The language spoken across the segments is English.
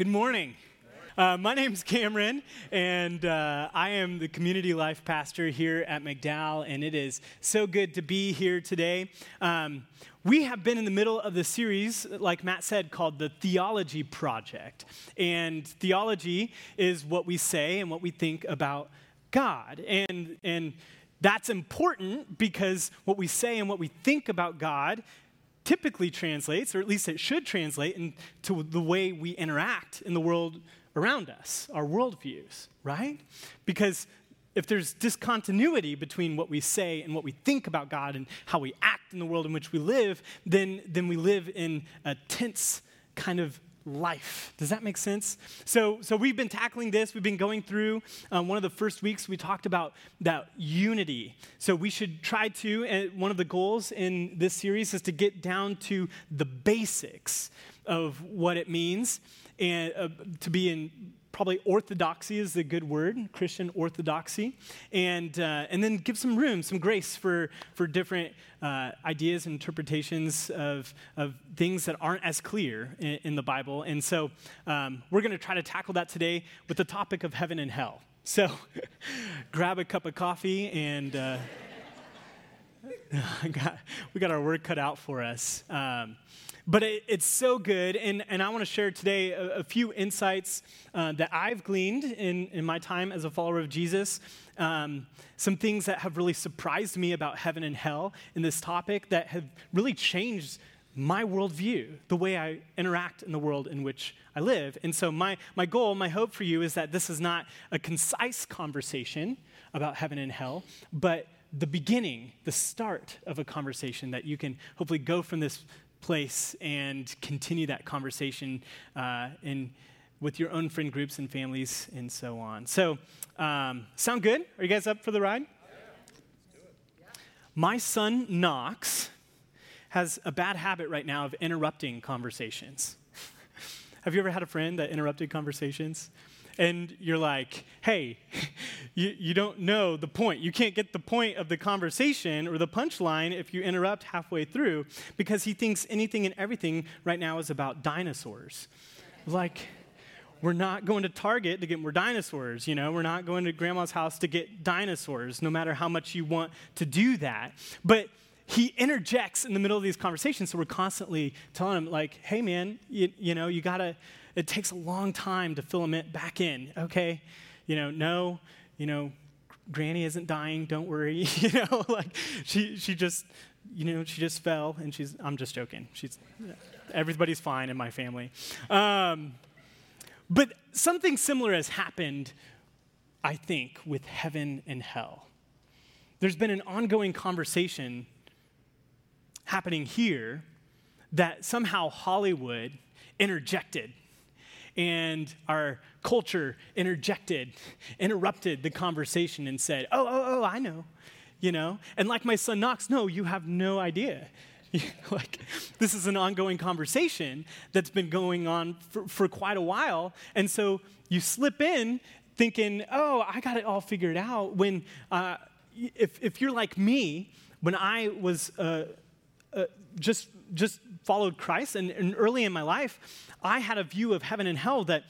Good morning. Uh, my name's Cameron, and uh, I am the community life pastor here at McDowell, and it is so good to be here today. Um, we have been in the middle of the series, like Matt said, called the Theology Project. And theology is what we say and what we think about God. And, and that's important because what we say and what we think about God typically translates, or at least it should translate, into the way we interact in the world around us, our worldviews, right? Because if there's discontinuity between what we say and what we think about God and how we act in the world in which we live, then, then we live in a tense kind of life. Does that make sense? So, so we've been tackling this. We've been going through um, one of the first weeks. We talked about that unity. So we should try to. And one of the goals in this series is to get down to the basics of what it means and uh, to be in probably orthodoxy is a good word, Christian orthodoxy, and, uh, and then give some room, some grace for, for different uh, ideas and interpretations of, of things that aren't as clear in, in the Bible. And so um, we're going to try to tackle that today with the topic of heaven and hell. So grab a cup of coffee and. Uh, got, we got our work cut out for us. Um, but it, it's so good, and, and I want to share today a, a few insights uh, that I've gleaned in, in my time as a follower of Jesus. Um, some things that have really surprised me about heaven and hell in this topic that have really changed my worldview, the way I interact in the world in which I live. And so, my, my goal, my hope for you is that this is not a concise conversation about heaven and hell, but the beginning, the start of a conversation that you can hopefully go from this place and continue that conversation uh, in, with your own friend groups and families and so on. So, um, sound good? Are you guys up for the ride? My son Knox has a bad habit right now of interrupting conversations. Have you ever had a friend that interrupted conversations? And you're like, hey, you, you don't know the point. You can't get the point of the conversation or the punchline if you interrupt halfway through because he thinks anything and everything right now is about dinosaurs. Like, we're not going to Target to get more dinosaurs, you know, we're not going to grandma's house to get dinosaurs, no matter how much you want to do that. But he interjects in the middle of these conversations, so we're constantly telling him, like, hey man, you, you know, you gotta it takes a long time to them back in, okay? You know, no, you know, Granny isn't dying, don't worry. you know, like she, she just, you know, she just fell and she's, I'm just joking. She's, everybody's fine in my family. Um, but something similar has happened, I think, with heaven and hell. There's been an ongoing conversation happening here that somehow Hollywood interjected and our culture interjected, interrupted the conversation and said, Oh, oh, oh, I know, you know? And like my son Knox, no, you have no idea. like, this is an ongoing conversation that's been going on for, for quite a while. And so you slip in thinking, Oh, I got it all figured out. When, uh, if, if you're like me, when I was uh, uh, just just followed Christ, and, and early in my life, I had a view of heaven and hell that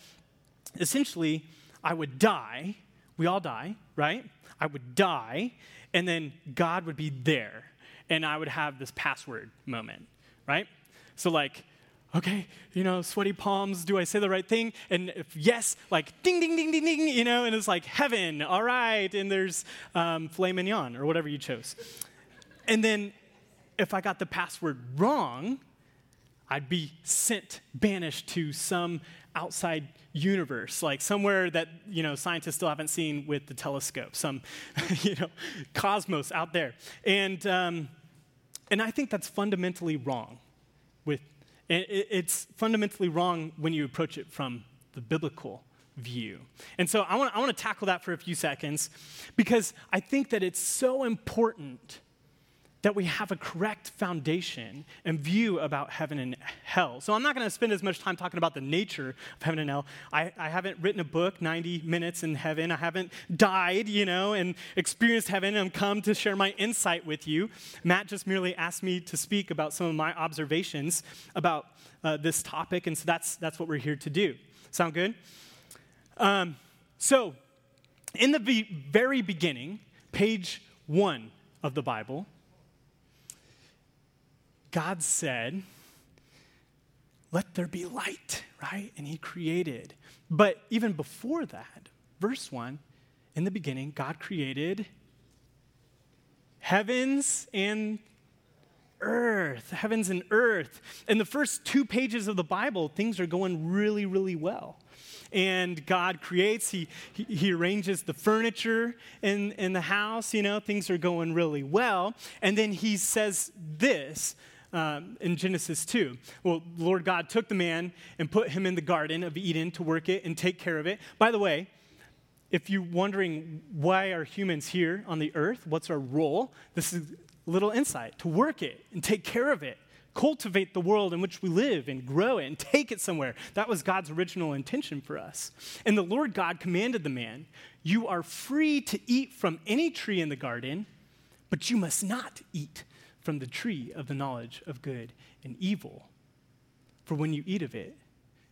essentially I would die. We all die, right? I would die, and then God would be there, and I would have this password moment, right? So, like, okay, you know, sweaty palms, do I say the right thing? And if yes, like ding, ding, ding, ding, ding, you know, and it's like heaven, all right, and there's um, filet mignon or whatever you chose. And then if I got the password wrong, I'd be sent, banished to some outside universe, like somewhere that you know scientists still haven't seen with the telescope, some you know cosmos out there, and um, and I think that's fundamentally wrong. With it's fundamentally wrong when you approach it from the biblical view. And so I want I want to tackle that for a few seconds because I think that it's so important that we have a correct foundation and view about heaven and hell. So I'm not going to spend as much time talking about the nature of heaven and hell. I, I, haven't written a book, 90 Minutes in Heaven. I haven't died, you know, and experienced heaven and come to share my insight with you. Matt just merely asked me to speak about some of my observations about uh, this topic, and so that's, that's what we're here to do. Sound good? Um, so, in the be- very beginning, page one of the Bible, God said, Let there be light, right? And He created. But even before that, verse one, in the beginning, God created heavens and earth, heavens and earth. In the first two pages of the Bible, things are going really, really well. And God creates, He, he, he arranges the furniture in, in the house, you know, things are going really well. And then He says this um, in Genesis 2. Well, Lord God took the man and put him in the Garden of Eden to work it and take care of it. By the way, if you're wondering why are humans here on the earth, what's our role? This is a little insight to work it and take care of it, cultivate the world in which we live and grow it and take it somewhere. That was God's original intention for us. And the Lord God commanded the man, You are free to eat from any tree in the garden, but you must not eat from the tree of the knowledge of good and evil. For when you eat of it,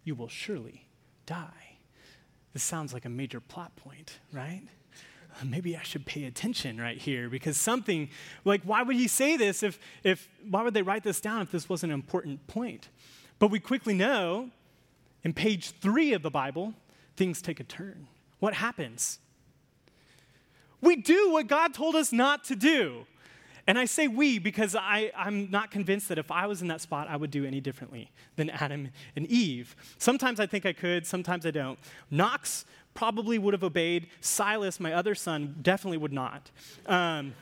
you will surely die. This sounds like a major plot point, right? Uh, maybe I should pay attention right here because something like why would he say this if if why would they write this down if this wasn't an important point? But we quickly know in page 3 of the Bible things take a turn. What happens? We do what God told us not to do. And I say we because I, I'm not convinced that if I was in that spot, I would do any differently than Adam and Eve. Sometimes I think I could, sometimes I don't. Knox probably would have obeyed. Silas, my other son, definitely would not. Um,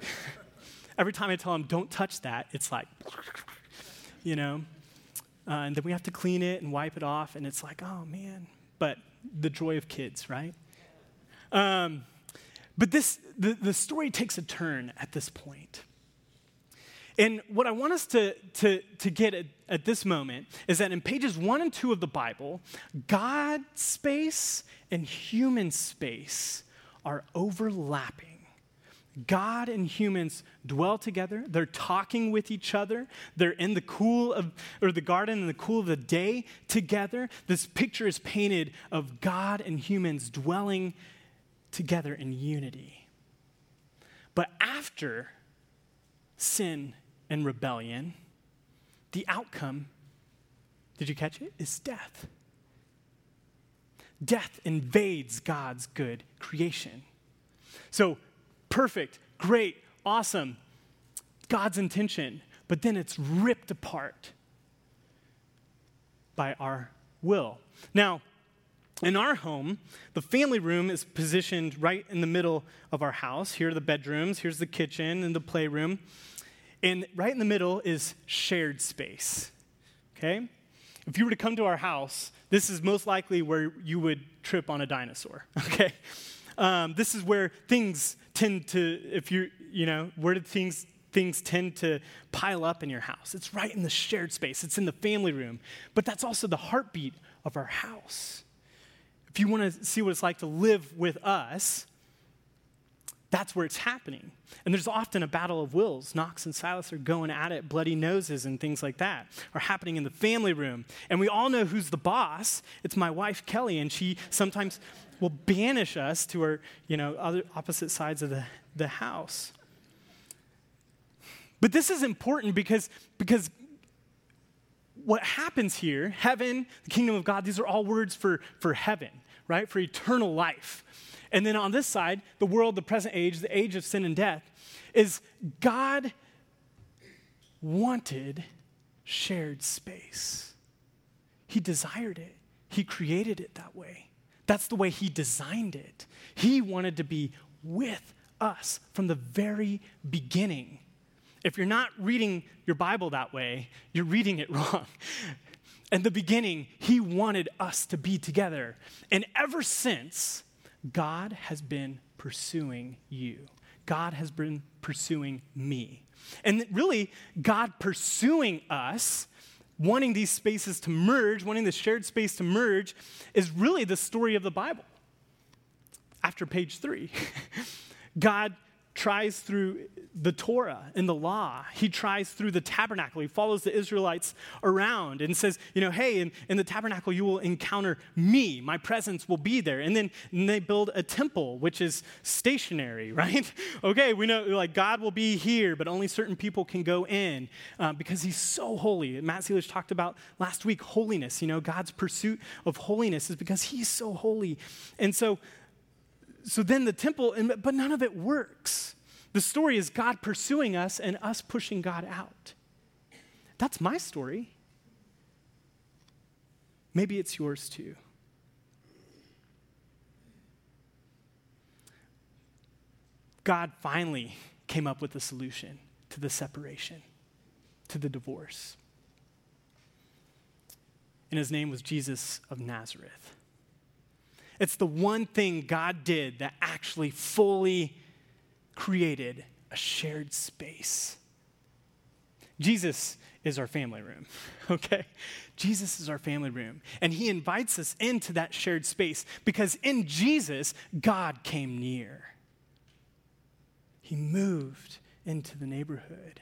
every time I tell him, don't touch that, it's like, you know? Uh, and then we have to clean it and wipe it off, and it's like, oh man. But the joy of kids, right? Um, but this, the, the story takes a turn at this point. And what I want us to, to, to get at, at this moment is that in pages one and two of the Bible, God space and human space are overlapping. God and humans dwell together. They're talking with each other. They're in the cool of, or the garden in the cool of the day together. This picture is painted of God and humans dwelling together in unity. But after sin and rebellion, the outcome, did you catch it? Is death. Death invades God's good creation. So, perfect, great, awesome, God's intention, but then it's ripped apart by our will. Now, in our home, the family room is positioned right in the middle of our house. Here are the bedrooms, here's the kitchen and the playroom. And right in the middle is shared space. Okay? If you were to come to our house, this is most likely where you would trip on a dinosaur. Okay? Um, this is where things tend to, if you, you know, where do things things tend to pile up in your house. It's right in the shared space, it's in the family room. But that's also the heartbeat of our house if you want to see what it's like to live with us, that's where it's happening. And there's often a battle of wills. Knox and Silas are going at it, bloody noses and things like that are happening in the family room. And we all know who's the boss. It's my wife, Kelly, and she sometimes will banish us to our, you know, other opposite sides of the, the house. But this is important because, because what happens here, heaven, the kingdom of God, these are all words for, for heaven, right? For eternal life. And then on this side, the world, the present age, the age of sin and death, is God wanted shared space. He desired it, He created it that way. That's the way He designed it. He wanted to be with us from the very beginning. If you're not reading your Bible that way, you're reading it wrong. In the beginning, He wanted us to be together. And ever since, God has been pursuing you. God has been pursuing me. And really, God pursuing us, wanting these spaces to merge, wanting the shared space to merge, is really the story of the Bible. After page three, God tries through the Torah and the law. He tries through the tabernacle. He follows the Israelites around and says, you know, hey, in, in the tabernacle, you will encounter me. My presence will be there. And then and they build a temple, which is stationary, right? okay, we know, like, God will be here, but only certain people can go in uh, because he's so holy. Matt Seelish talked about last week holiness. You know, God's pursuit of holiness is because he's so holy. And so, so then the temple, but none of it works. The story is God pursuing us and us pushing God out. That's my story. Maybe it's yours too. God finally came up with a solution to the separation, to the divorce. And his name was Jesus of Nazareth. It's the one thing God did that actually fully created a shared space. Jesus is our family room, okay? Jesus is our family room. And he invites us into that shared space because in Jesus, God came near. He moved into the neighborhood.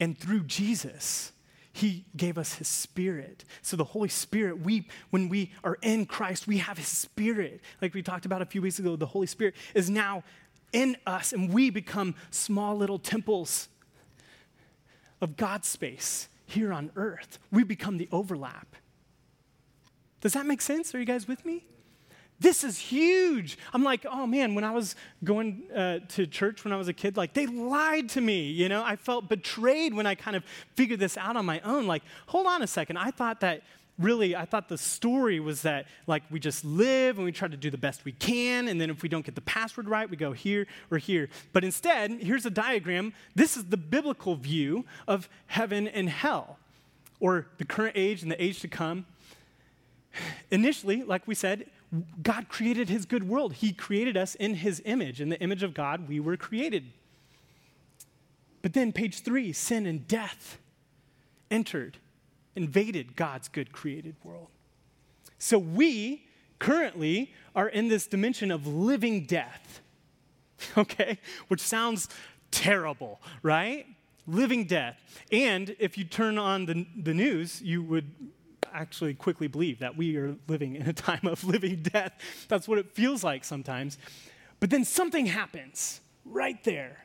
And through Jesus, he gave us his spirit. So the Holy Spirit, we when we are in Christ, we have his spirit. Like we talked about a few weeks ago, the Holy Spirit is now in us and we become small little temples of God's space here on earth. We become the overlap. Does that make sense? Are you guys with me? This is huge. I'm like, oh man, when I was going uh, to church when I was a kid, like they lied to me. You know, I felt betrayed when I kind of figured this out on my own. Like, hold on a second. I thought that really, I thought the story was that like we just live and we try to do the best we can. And then if we don't get the password right, we go here or here. But instead, here's a diagram. This is the biblical view of heaven and hell, or the current age and the age to come. Initially, like we said, God created his good world. He created us in his image. In the image of God, we were created. But then, page three sin and death entered, invaded God's good created world. So we currently are in this dimension of living death, okay? Which sounds terrible, right? Living death. And if you turn on the, the news, you would actually quickly believe that we are living in a time of living death. That's what it feels like sometimes. But then something happens right there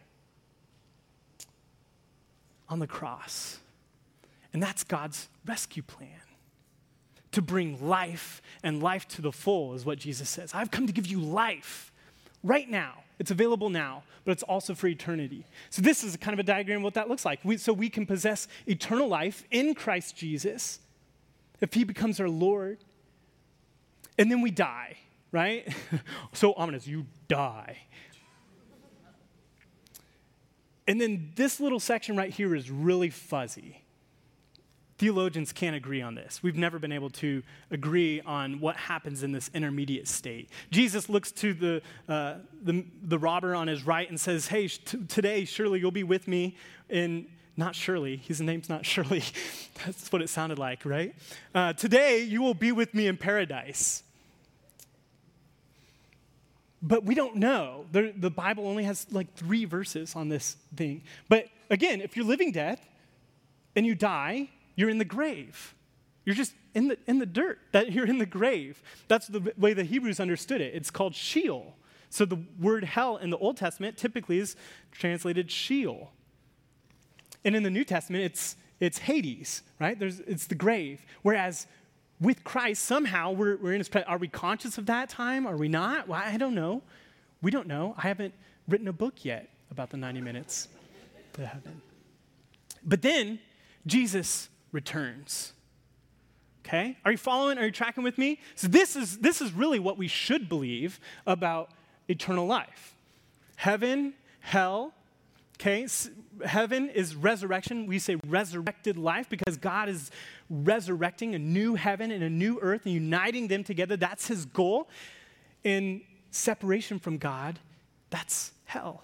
on the cross. And that's God's rescue plan to bring life and life to the full, is what Jesus says. I've come to give you life right now. It's available now, but it's also for eternity. So, this is kind of a diagram of what that looks like. We, so, we can possess eternal life in Christ Jesus if he becomes our Lord, and then we die, right? so ominous, you die. And then this little section right here is really fuzzy. Theologians can't agree on this. We've never been able to agree on what happens in this intermediate state. Jesus looks to the, uh, the, the, robber on his right and says, Hey, t- today surely you'll be with me in not Shirley. His name's not Shirley. That's what it sounded like, right? Uh, today, you will be with me in paradise. But we don't know. The, the Bible only has like three verses on this thing. But again, if you're living death and you die, you're in the grave. You're just in the, in the dirt, that you're in the grave. That's the way the Hebrews understood it. It's called Sheol. So the word hell in the Old Testament typically is translated Sheol. And in the New Testament, it's, it's Hades, right? There's, it's the grave. Whereas with Christ, somehow we're, we're in his presence. Are we conscious of that time? Are we not? Well, I don't know. We don't know. I haven't written a book yet about the 90 minutes to heaven. But then Jesus returns. Okay? Are you following? Are you tracking with me? So this is this is really what we should believe about eternal life. Heaven, hell, Okay, heaven is resurrection. We say resurrected life because God is resurrecting a new heaven and a new earth and uniting them together. That's his goal. In separation from God, that's hell,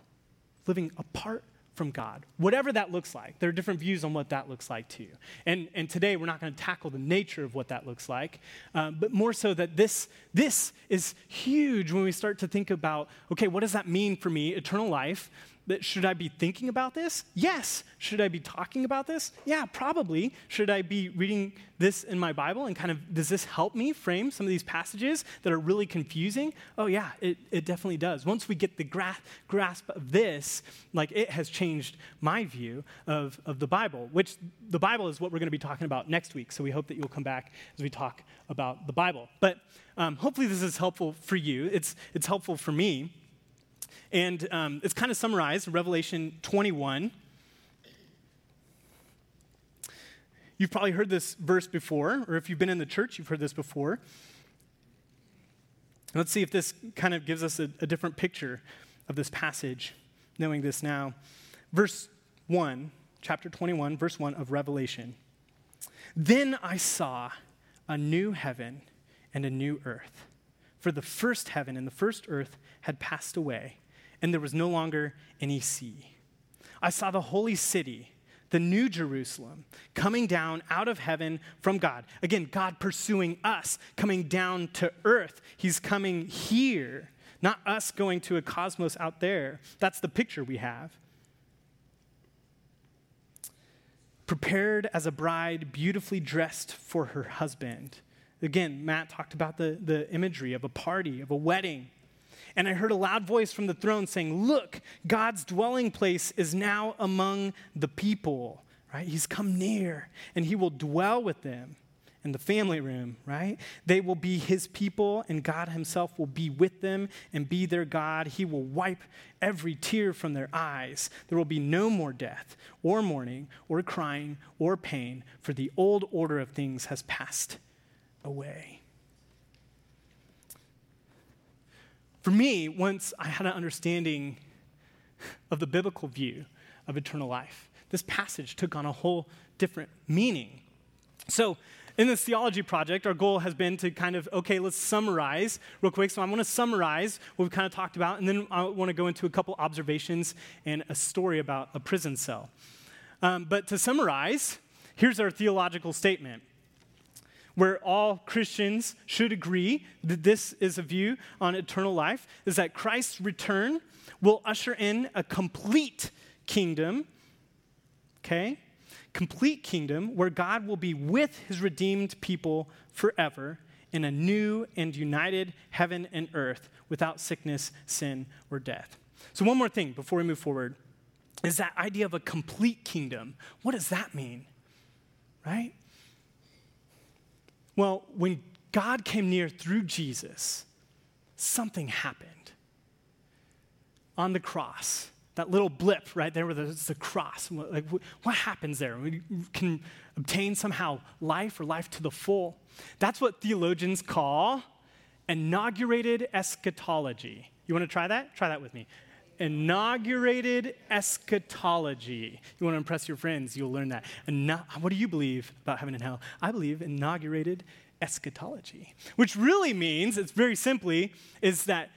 living apart from God, whatever that looks like. There are different views on what that looks like to you. And, and today we're not going to tackle the nature of what that looks like, um, but more so that this, this is huge when we start to think about okay, what does that mean for me, eternal life? That should I be thinking about this? Yes. Should I be talking about this? Yeah, probably. Should I be reading this in my Bible and kind of, does this help me frame some of these passages that are really confusing? Oh, yeah, it, it definitely does. Once we get the gra- grasp of this, like it has changed my view of, of the Bible, which the Bible is what we're going to be talking about next week. So we hope that you'll come back as we talk about the Bible. But um, hopefully, this is helpful for you. It's, it's helpful for me. And um, it's kind of summarized Revelation 21. You've probably heard this verse before, or if you've been in the church, you've heard this before. Let's see if this kind of gives us a, a different picture of this passage, knowing this now. Verse 1, chapter 21, verse 1 of Revelation. Then I saw a new heaven and a new earth. For the first heaven and the first earth had passed away and there was no longer any sea. I saw the holy city, the new Jerusalem, coming down out of heaven from God. Again, God pursuing us, coming down to earth. He's coming here, not us going to a cosmos out there. That's the picture we have. Prepared as a bride, beautifully dressed for her husband. Again, Matt talked about the, the imagery of a party, of a wedding. And I heard a loud voice from the throne saying, Look, God's dwelling place is now among the people, right? He's come near and he will dwell with them in the family room, right? They will be his people, and God himself will be with them and be their God. He will wipe every tear from their eyes. There will be no more death, or mourning, or crying, or pain, for the old order of things has passed away. For me, once I had an understanding of the biblical view of eternal life, this passage took on a whole different meaning. So, in this theology project, our goal has been to kind of, okay, let's summarize real quick. So, I want to summarize what we've kind of talked about, and then I want to go into a couple observations and a story about a prison cell. Um, but to summarize, here's our theological statement where all Christians should agree that this is a view on eternal life, is that Christ's return will usher in a complete kingdom, okay? Complete kingdom where God will be with his redeemed people forever in a new and united heaven and earth without sickness, sin, or death. So, one more thing before we move forward is that idea of a complete kingdom. What does that mean? Right? Well, when God came near through Jesus, something happened. On the cross, that little blip right there where there's the cross. Like, what happens there? We can obtain somehow life or life to the full. That's what theologians call inaugurated eschatology. You want to try that? Try that with me. Inaugurated eschatology. You want to impress your friends, you'll learn that. what do you believe about heaven and hell? I believe inaugurated eschatology, which really means, it's very simply, is that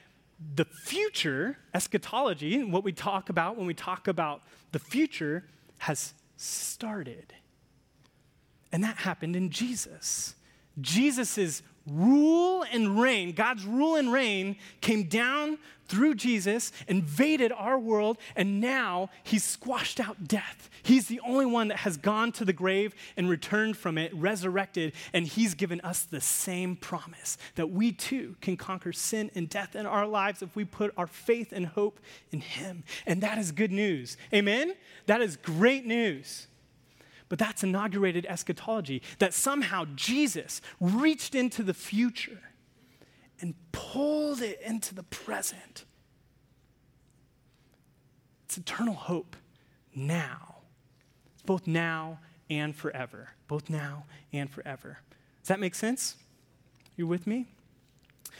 the future, eschatology, what we talk about when we talk about the future, has started. And that happened in Jesus. Jesus' rule and reign, God's rule and reign, came down through Jesus, invaded our world, and now he's squashed out death. He's the only one that has gone to the grave and returned from it, resurrected, and he's given us the same promise that we too can conquer sin and death in our lives if we put our faith and hope in him. And that is good news. Amen? That is great news. But that's inaugurated eschatology that somehow Jesus reached into the future and pulled it into the present. It's eternal hope now, both now and forever. Both now and forever. Does that make sense? You with me?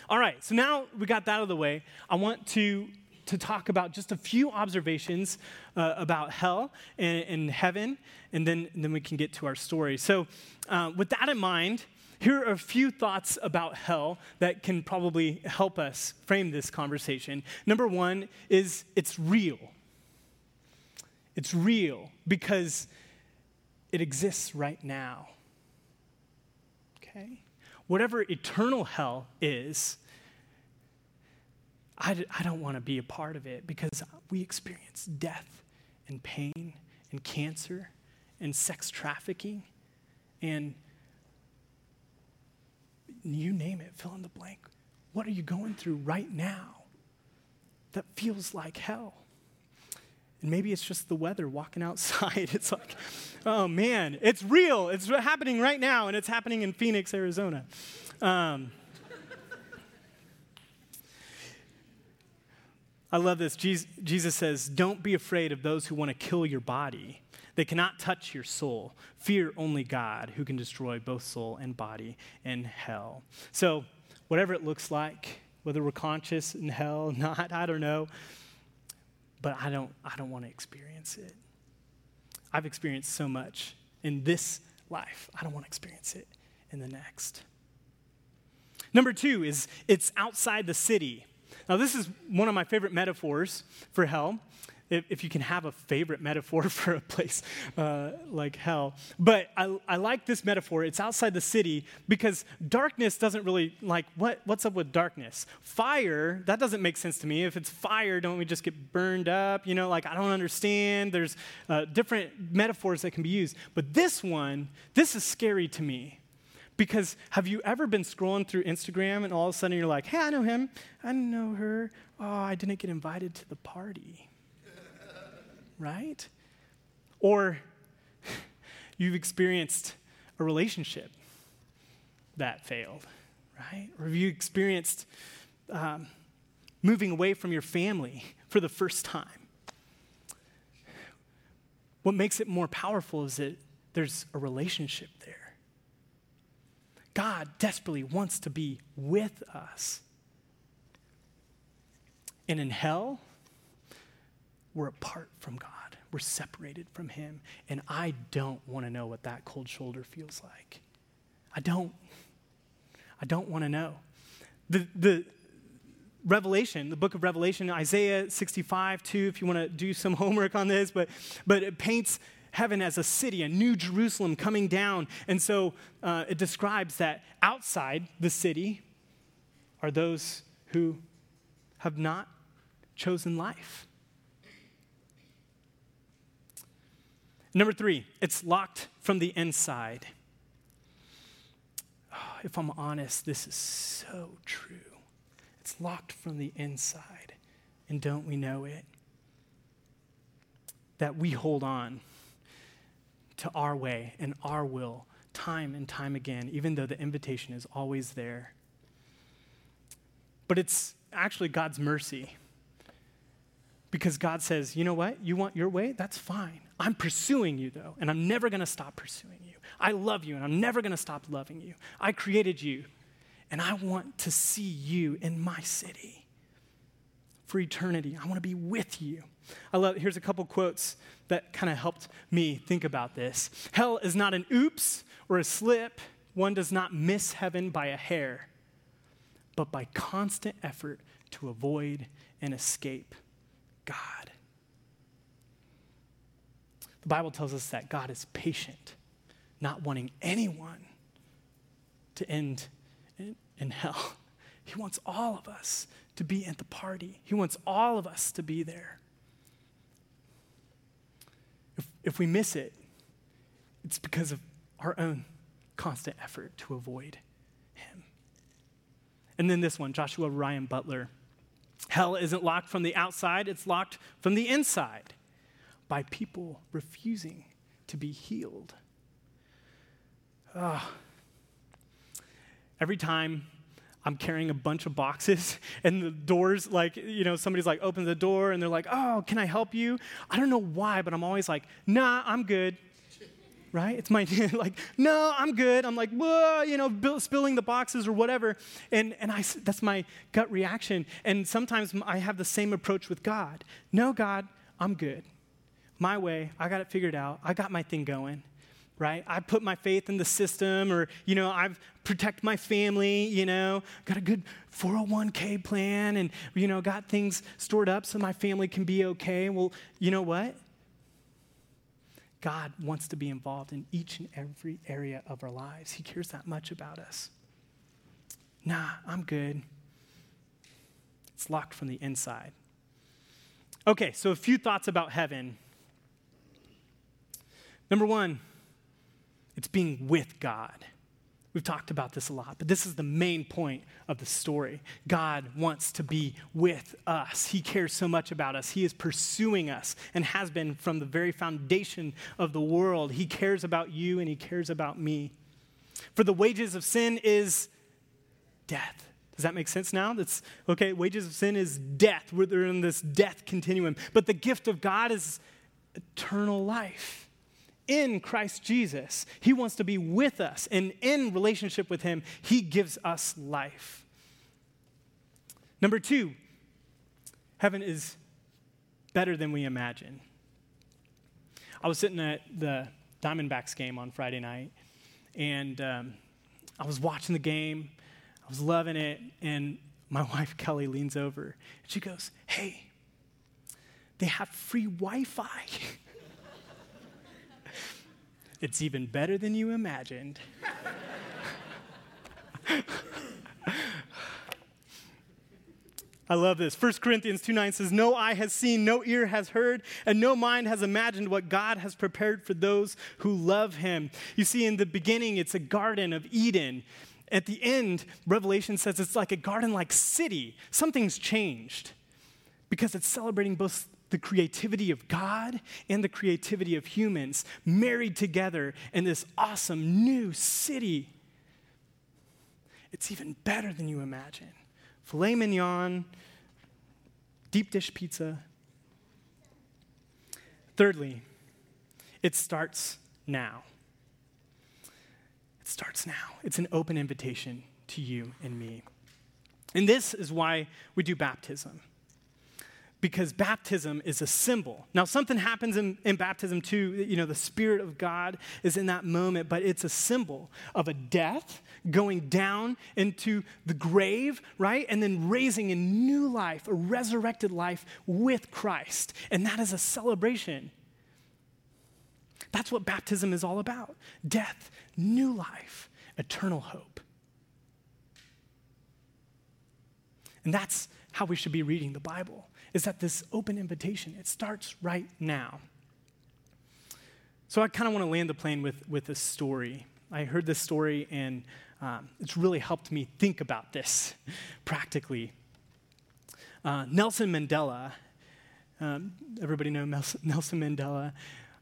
All right, so now we got that out of the way. I want to to talk about just a few observations uh, about hell and, and, heaven, and then, and then we can get to our story. So, uh, with that in mind, here are a few thoughts about hell that can probably help us frame this conversation. Number one is it's real. It's real because it exists right now. Okay? Whatever eternal hell is, I d- I don't want to be a part of it because we experience death and pain and cancer and sex trafficking and you name it, fill in the blank. What are you going through right now that feels like hell? And maybe it's just the weather walking outside. It's like, oh man, it's real. It's happening right now, and it's happening in Phoenix, Arizona. Um, I love this. Jesus says, Don't be afraid of those who want to kill your body. They cannot touch your soul. Fear only God, who can destroy both soul and body in hell. So, whatever it looks like, whether we're conscious in hell or not, I don't know. But I don't, I don't want to experience it. I've experienced so much in this life. I don't want to experience it in the next. Number two is it's outside the city. Now, this is one of my favorite metaphors for hell, if, if you can have a favorite metaphor for a place uh, like hell. But I, I like this metaphor. It's outside the city because darkness doesn't really, like, what, what's up with darkness? Fire, that doesn't make sense to me. If it's fire, don't we just get burned up? You know, like, I don't understand. There's uh, different metaphors that can be used. But this one, this is scary to me because have you ever been scrolling through Instagram and all of a sudden you're like, hey, I know him, I know her. Oh, I didn't get invited to the party. right? Or you've experienced a relationship that failed, right? Or have you experienced um, moving away from your family for the first time? What makes it more powerful is that there's a relationship there. God desperately wants to be with us. And in hell, we're apart from God. We're separated from Him. And I don't want to know what that cold shoulder feels like. I don't. I don't want to know. The, the Revelation, the book of Revelation, Isaiah 65, 2, if you want to do some homework on this, but, but it paints heaven as a city, a new Jerusalem coming down. And so uh, it describes that outside the city are those who have not chosen life. Number three, it's locked from the inside. Oh, if I'm honest, this is so true. It's locked from the inside. And don't we know it? That we hold on to our way and our will time and time again, even though the invitation is always there. But it's actually God's mercy. Because God says, you know what? You want your way? That's fine. I'm pursuing you, though, and I'm never going to stop pursuing you. I love you, and I'm never going to stop loving you. I created you, and I want to see you in my city for eternity. I want to be with you. I love, here's a couple quotes that kind of helped me think about this. Hell is not an oops or a slip. One does not miss heaven by a hair, but by constant effort to avoid and escape God. The Bible tells us that God is patient, not wanting anyone to end in, in hell. He wants all of us to be at the party, He wants all of us to be there. If, we miss it, it's because of our own constant effort to avoid Him. And then this one, Joshua Ryan Butler. Hell isn't locked from the outside, it's locked from the inside by people refusing to be healed. Uh, every time I'm carrying a bunch of boxes and the doors, like, you know, somebody's like, open the door and they're like, oh, can I help you? I don't know why, but I'm always like, nah, I'm good. Right? It's my, like, no, I'm good. I'm like, whoa, you know, spilling the boxes or whatever. And, and I, that's my gut reaction. And sometimes I have the same approach with God. No, God, I'm good. My way, I got it figured out. I got my thing going right? I put my faith in the system or, you know, I've protect my family, you know, got a good 401k plan and, you know, got things stored up so my family can be okay. Well, you know what? God wants to be involved in each and every area of our lives. He cares that much about us. Nah, I'm good. It's locked from the inside. Okay, so a few thoughts about heaven. Number one, it's being with God. We've talked about this a lot, but this is the main point of the story. God wants to be with us. He cares so much about us. He is pursuing us and has been from the very foundation of the world. He cares about you and He cares about me. For the wages of sin is death. Does that make sense now? That's okay. Wages of sin is death. We're in this death continuum. But the gift of God is eternal life in Christ Jesus. He wants to be with us, and in relationship with Him, He gives us life. Number two, heaven is better than we imagine. I was sitting at the Diamondbacks game on Friday night, and um, I was watching the game. I was loving it, and my wife Kelly leans over and she goes, Hey, they have free Wi Fi. It's even better than you imagined. I love this. 1 Corinthians 2 9 says, No eye has seen, no ear has heard, and no mind has imagined what God has prepared for those who love him. You see, in the beginning, it's a garden of Eden. At the end, Revelation says it's like a garden like city. Something's changed because it's celebrating both the creativity of God and the creativity of humans married together in this awesome new city. It's even better than you imagine. Filet mignon, deep dish pizza. Thirdly, it starts now. It starts now. It's an open invitation to you and me. And this is why we do baptism because baptism is a symbol. Now, something happens in, in baptism too. You know, the Spirit of God is in that moment, but it's a symbol of a death going down into the grave, right? And then raising a new life, a resurrected life with Christ. And that is a celebration. That's what baptism is all about death, new life, eternal hope. And that's how we should be reading the Bible is that this open invitation, it starts right now. So I kind of want to land the plane with, with a story. I heard this story and um, it's really helped me think about this practically. Uh, Nelson Mandela, um, everybody know Nelson Mandela,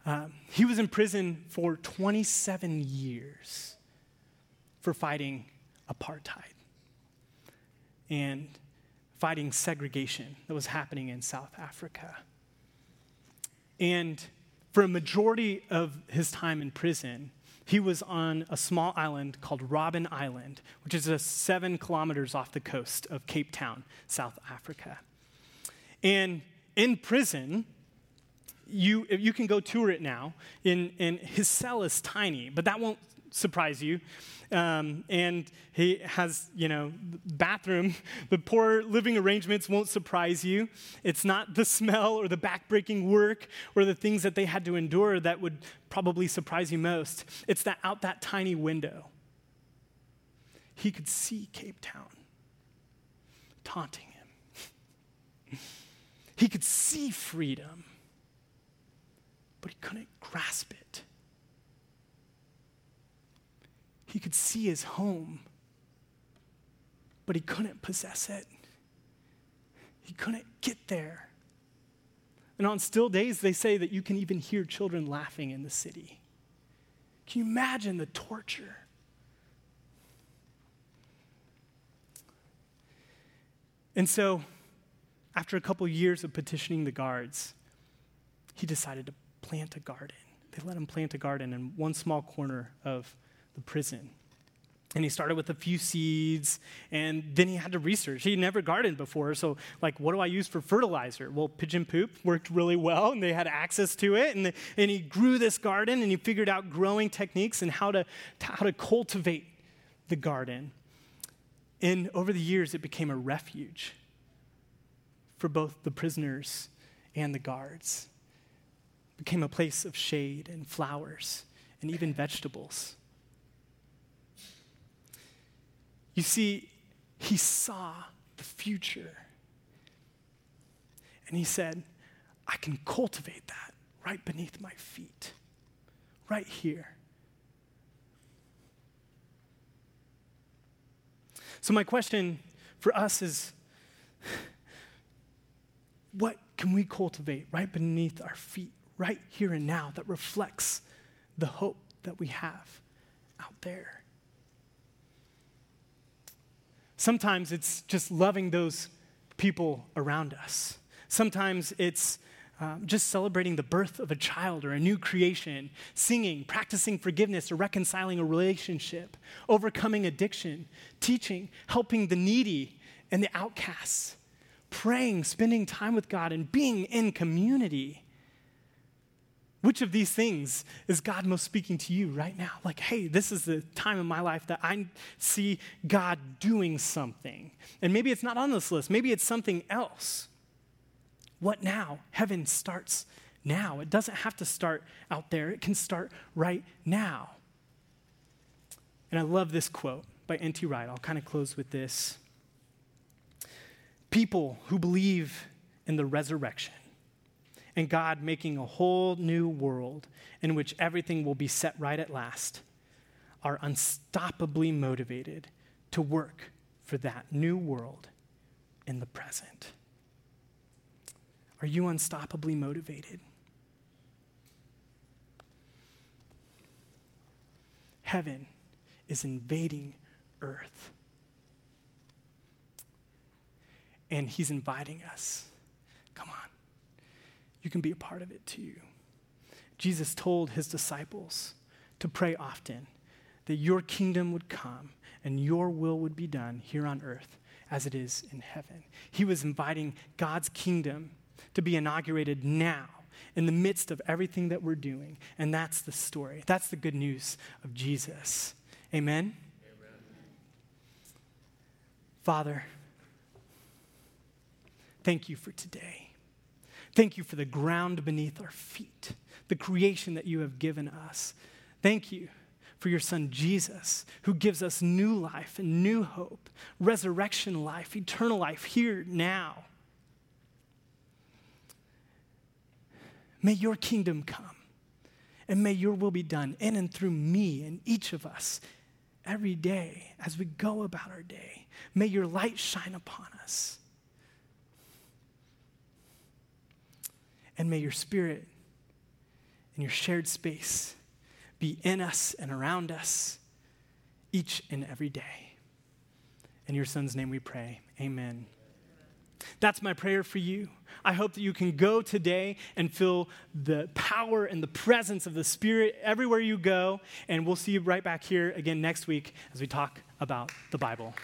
uh, he was in prison for 27 years for fighting apartheid. And fighting segregation that was happening in South Africa. And for a majority of his time in prison, he was on a small island called Robben Island, which is seven kilometers off the coast of Cape Town, South Africa. And in prison, you, you can go tour it now. In, in his cell is tiny, but that won't surprise you. Um, and he has, you know, bathroom. The poor living arrangements won't surprise you. It's not the smell or the backbreaking work or the things that they had to endure that would probably surprise you most. It's that out that tiny window. He could see Cape Town taunting him. he could see freedom, but he couldn't grasp it. He could see his home, but he couldn't possess it. He couldn't get there. And on still days, they say that you can even hear children laughing in the city. Can you imagine the torture? And so, after a couple years of petitioning the guards, he decided to plant a garden. They let him plant a garden in one small corner of the prison. And he started with a few seeds, and then he had to research. He never gardened before, so, like, what do I use for fertilizer? Well, pigeon poop worked really well, and they had access to it. And, the, and he grew this garden, and he figured out growing techniques and how to, how to cultivate the garden. And over the years, it became a refuge for both the prisoners and the guards. became a place of shade and flowers and even vegetables. You see, he saw the future. And he said, I can cultivate that right beneath my feet, right here. So, my question for us is what can we cultivate right beneath our feet, right here and now, that reflects the hope that we have out there? Sometimes it's just loving those people around us. Sometimes it's um, just celebrating the birth of a child or a new creation, singing, practicing forgiveness or reconciling a relationship, overcoming addiction, teaching, helping the needy and the outcasts, praying, spending time with God, and being in community. Which of these things is God most speaking to you right now? Like, hey, this is the time in my life that I see God doing something. And maybe it's not on this list, maybe it's something else. What now? Heaven starts now. It doesn't have to start out there, it can start right now. And I love this quote by N.T. Wright. I'll kind of close with this. People who believe in the resurrection and God making a whole new world in which everything will be set right at last are unstoppably motivated to work for that new world in the present. Are you unstoppably motivated? Heaven is invading earth. And he's inviting us. Come on. You can be a part of it too. Jesus told his disciples to pray often that your kingdom would come and your will would be done here on earth as it is in heaven. He was inviting God's kingdom to be inaugurated now in the midst of everything that we're doing. And that's the story. That's the good news of Jesus. Amen? Amen. Father, thank you for today. Thank you for the ground beneath our feet, the creation that you have given us. Thank you for your son Jesus, who gives us new life and new hope, resurrection life, eternal life here now. May your kingdom come and may your will be done in and through me and each of us every day as we go about our day. May your light shine upon us. And may your spirit and your shared space be in us and around us each and every day. In your son's name we pray. Amen. That's my prayer for you. I hope that you can go today and feel the power and the presence of the Spirit everywhere you go. And we'll see you right back here again next week as we talk about the Bible.